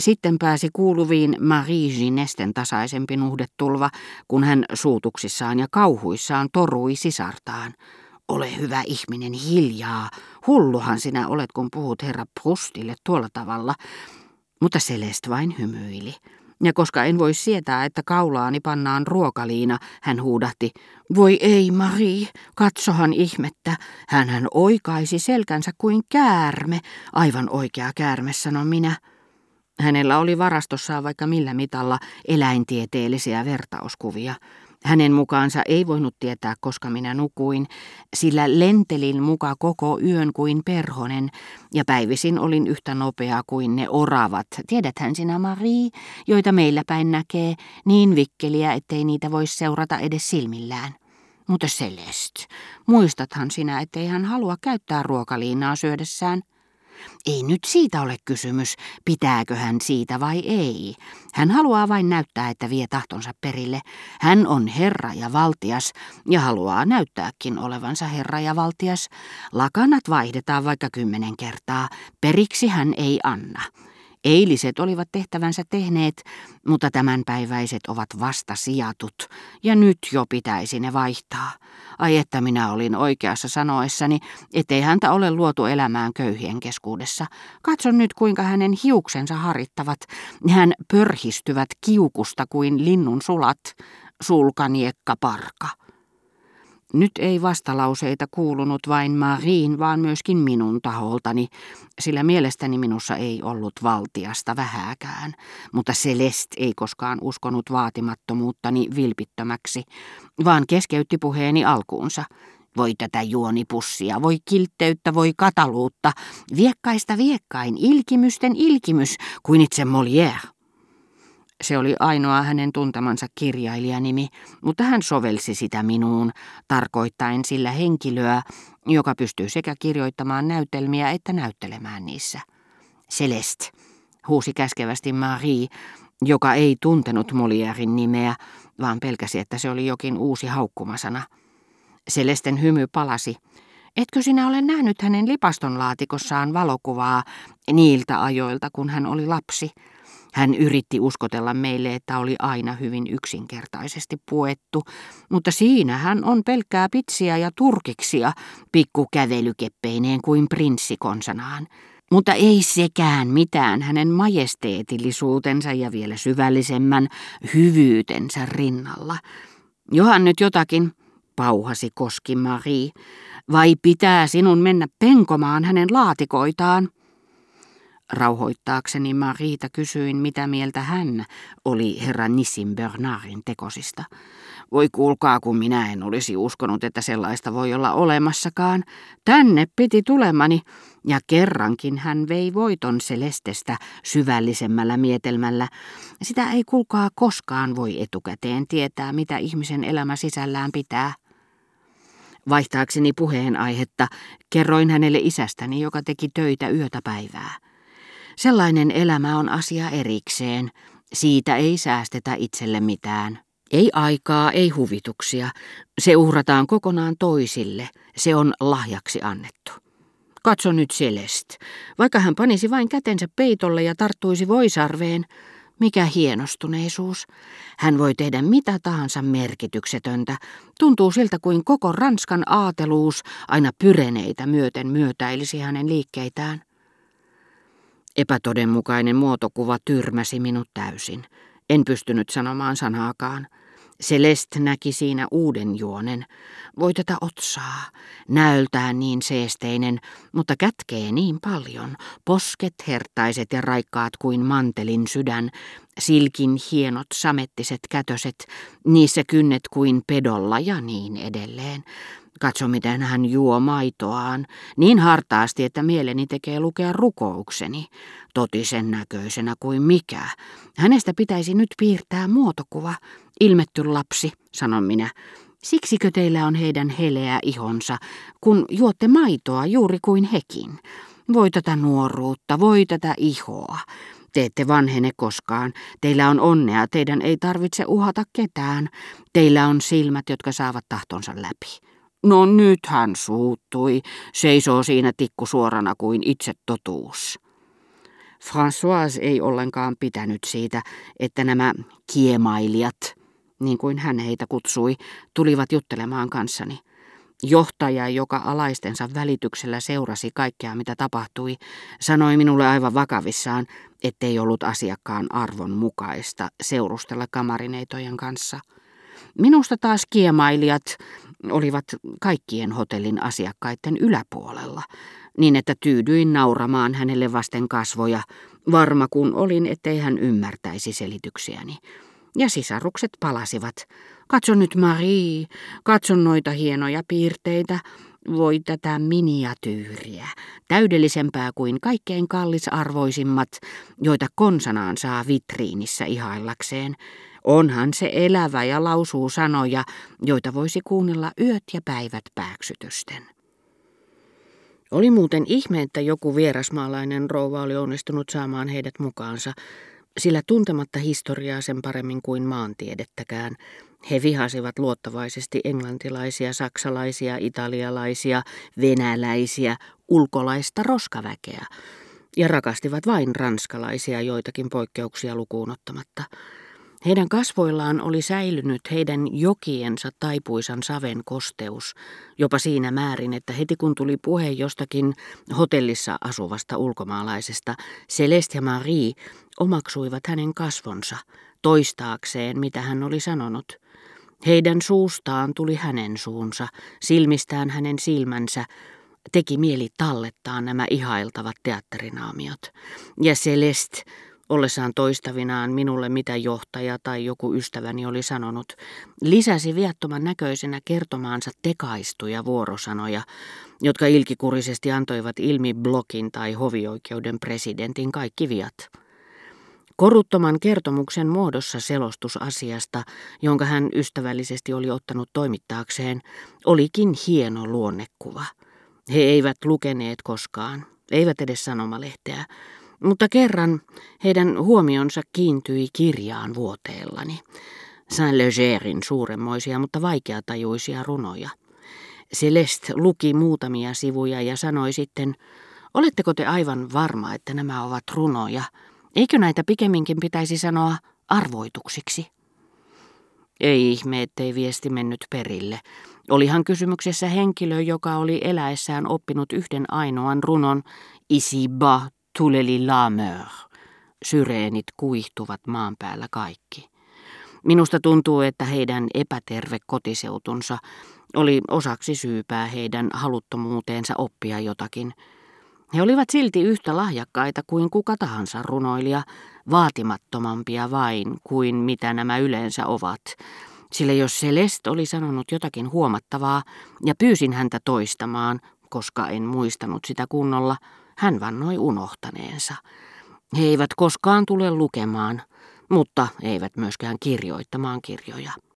Sitten pääsi kuuluviin Marie Ginesten tasaisempi nuhdetulva, kun hän suutuksissaan ja kauhuissaan torui sisartaan. Ole hyvä ihminen hiljaa. Hulluhan sinä olet, kun puhut herra Prustille tuolla tavalla. Mutta Celeste vain hymyili. Ja koska en voi sietää, että kaulaani pannaan ruokaliina, hän huudahti, voi ei Marie, katsohan ihmettä. hän oikaisi selkänsä kuin käärme, aivan oikea käärme, sanon minä. Hänellä oli varastossaan vaikka millä mitalla eläintieteellisiä vertauskuvia. Hänen mukaansa ei voinut tietää, koska minä nukuin, sillä lentelin muka koko yön kuin perhonen, ja päivisin olin yhtä nopea kuin ne oravat. Tiedäthän sinä, Marie, joita meillä päin näkee, niin vikkeliä, ettei niitä voi seurata edes silmillään. Mutta Celeste, muistathan sinä, ettei hän halua käyttää ruokaliinaa syödessään. Ei nyt siitä ole kysymys, pitääkö hän siitä vai ei. Hän haluaa vain näyttää, että vie tahtonsa perille. Hän on herra ja valtias ja haluaa näyttääkin olevansa herra ja valtias. Lakanat vaihdetaan vaikka kymmenen kertaa. Periksi hän ei anna. Eiliset olivat tehtävänsä tehneet, mutta tämänpäiväiset ovat vasta sijatut, ja nyt jo pitäisi ne vaihtaa. Ai että minä olin oikeassa sanoessani, ettei häntä ole luotu elämään köyhien keskuudessa. Katson nyt, kuinka hänen hiuksensa harittavat. Hän pörhistyvät kiukusta kuin linnun sulat, sulkaniekka parka. Nyt ei vastalauseita kuulunut vain Mariin, vaan myöskin minun taholtani, sillä mielestäni minussa ei ollut valtiasta vähääkään, mutta Celeste ei koskaan uskonut vaatimattomuuttani vilpittömäksi, vaan keskeytti puheeni alkuunsa. Voi tätä juonipussia, voi kiltteyttä, voi kataluutta, viekkaista viekkain, ilkimysten ilkimys, kuin itse Molière. Se oli ainoa hänen tuntemansa kirjailijanimi, mutta hän sovelsi sitä minuun, tarkoittaen sillä henkilöä, joka pystyy sekä kirjoittamaan näytelmiä että näyttelemään niissä. Celeste, huusi käskevästi Marie, joka ei tuntenut Molierin nimeä, vaan pelkäsi, että se oli jokin uusi haukkumasana. Celesten hymy palasi. Etkö sinä ole nähnyt hänen lipastonlaatikossaan valokuvaa niiltä ajoilta, kun hän oli lapsi? Hän yritti uskotella meille, että oli aina hyvin yksinkertaisesti puettu, mutta siinä hän on pelkkää pitsiä ja turkiksia, pikkukävelykeppeineen kuin prinssi konsanaan. Mutta ei sekään mitään hänen majesteetillisuutensa ja vielä syvällisemmän hyvyytensä rinnalla. Johan nyt jotakin, pauhasi Koski Marie, vai pitää sinun mennä penkomaan hänen laatikoitaan? Rauhoittaakseni Marita kysyin, mitä mieltä hän oli herra Nissin Bernardin tekosista. Voi kuulkaa, kun minä en olisi uskonut, että sellaista voi olla olemassakaan. Tänne piti tulemani, ja kerrankin hän vei voiton Celestestä syvällisemmällä mietelmällä. Sitä ei kuulkaa koskaan voi etukäteen tietää, mitä ihmisen elämä sisällään pitää. Vaihtaakseni puheenaihetta, kerroin hänelle isästäni, joka teki töitä yötä päivää. Sellainen elämä on asia erikseen. Siitä ei säästetä itselle mitään. Ei aikaa, ei huvituksia. Se uhrataan kokonaan toisille. Se on lahjaksi annettu. Katso nyt Celeste. Vaikka hän panisi vain kätensä peitolle ja tarttuisi voisarveen, mikä hienostuneisuus. Hän voi tehdä mitä tahansa merkityksetöntä. Tuntuu siltä kuin koko Ranskan aateluus aina pyreneitä myöten myötäilisi hänen liikkeitään. Epätodenmukainen muotokuva tyrmäsi minut täysin. En pystynyt sanomaan sanaakaan. Celeste näki siinä uuden juonen. Voi tätä otsaa. Näöltään niin seesteinen, mutta kätkee niin paljon. Posket hertaiset ja raikkaat kuin mantelin sydän. Silkin hienot samettiset kätöset, niissä kynnet kuin pedolla ja niin edelleen. Katso, miten hän juo maitoaan, niin hartaasti, että mieleni tekee lukea rukoukseni, totisen näköisenä kuin mikä. Hänestä pitäisi nyt piirtää muotokuva. Ilmetty lapsi, sanon minä. Siksikö teillä on heidän heleä ihonsa, kun juotte maitoa juuri kuin hekin? Voi tätä nuoruutta, voi tätä ihoa. Te ette vanhene koskaan. Teillä on onnea, teidän ei tarvitse uhata ketään. Teillä on silmät, jotka saavat tahtonsa läpi. No nyt hän suuttui, seisoo siinä tikku suorana kuin itse totuus. François ei ollenkaan pitänyt siitä, että nämä kiemailijat, niin kuin hän heitä kutsui, tulivat juttelemaan kanssani. Johtaja, joka alaistensa välityksellä seurasi kaikkea, mitä tapahtui, sanoi minulle aivan vakavissaan, ettei ollut asiakkaan arvon mukaista seurustella kamarineitojen kanssa. Minusta taas kiemailijat olivat kaikkien hotellin asiakkaiden yläpuolella, niin että tyydyin nauramaan hänelle vasten kasvoja, varma kun olin, ettei hän ymmärtäisi selityksiäni. Ja sisarukset palasivat. Katso nyt Marie, katso noita hienoja piirteitä. Voi tätä miniatyyriä, täydellisempää kuin kaikkein kallisarvoisimmat, joita konsanaan saa vitriinissä ihaillakseen. Onhan se elävä ja lausuu sanoja, joita voisi kuunnella yöt ja päivät pääksytysten. Oli muuten ihme, että joku vierasmaalainen rouva oli onnistunut saamaan heidät mukaansa, sillä tuntematta historiaa sen paremmin kuin maantiedettäkään, he vihasivat luottavaisesti englantilaisia, saksalaisia, italialaisia, venäläisiä, ulkolaista roskaväkeä, ja rakastivat vain ranskalaisia joitakin poikkeuksia lukuun ottamatta. Heidän kasvoillaan oli säilynyt heidän jokiensa taipuisan saven kosteus, jopa siinä määrin, että heti kun tuli puhe jostakin hotellissa asuvasta ulkomaalaisesta, Celeste ja Marie omaksuivat hänen kasvonsa, toistaakseen mitä hän oli sanonut. Heidän suustaan tuli hänen suunsa, silmistään hänen silmänsä, teki mieli tallettaa nämä ihailtavat teatterinaamiot. Ja Celeste ollessaan toistavinaan minulle mitä johtaja tai joku ystäväni oli sanonut, lisäsi viattoman näköisenä kertomaansa tekaistuja vuorosanoja, jotka ilkikurisesti antoivat ilmi blokin tai hovioikeuden presidentin kaikki viat. Koruttoman kertomuksen muodossa selostus asiasta, jonka hän ystävällisesti oli ottanut toimittaakseen, olikin hieno luonnekuva. He eivät lukeneet koskaan, eivät edes sanomalehteä, mutta kerran heidän huomionsa kiintyi kirjaan vuoteellani. Saint-Legerin suuremmoisia, mutta vaikeatajuisia runoja. Celeste luki muutamia sivuja ja sanoi sitten, oletteko te aivan varma, että nämä ovat runoja? Eikö näitä pikemminkin pitäisi sanoa arvoituksiksi? Ei ihme, ettei viesti mennyt perille. Olihan kysymyksessä henkilö, joka oli eläessään oppinut yhden ainoan runon Ici bas Tuleli lameur. Syreenit kuihtuvat maan päällä kaikki. Minusta tuntuu, että heidän epäterve kotiseutunsa oli osaksi syypää heidän haluttomuuteensa oppia jotakin. He olivat silti yhtä lahjakkaita kuin kuka tahansa runoilija, vaatimattomampia vain kuin mitä nämä yleensä ovat. Sillä jos Celeste oli sanonut jotakin huomattavaa ja pyysin häntä toistamaan, koska en muistanut sitä kunnolla, hän vannoi unohtaneensa. He eivät koskaan tule lukemaan, mutta eivät myöskään kirjoittamaan kirjoja.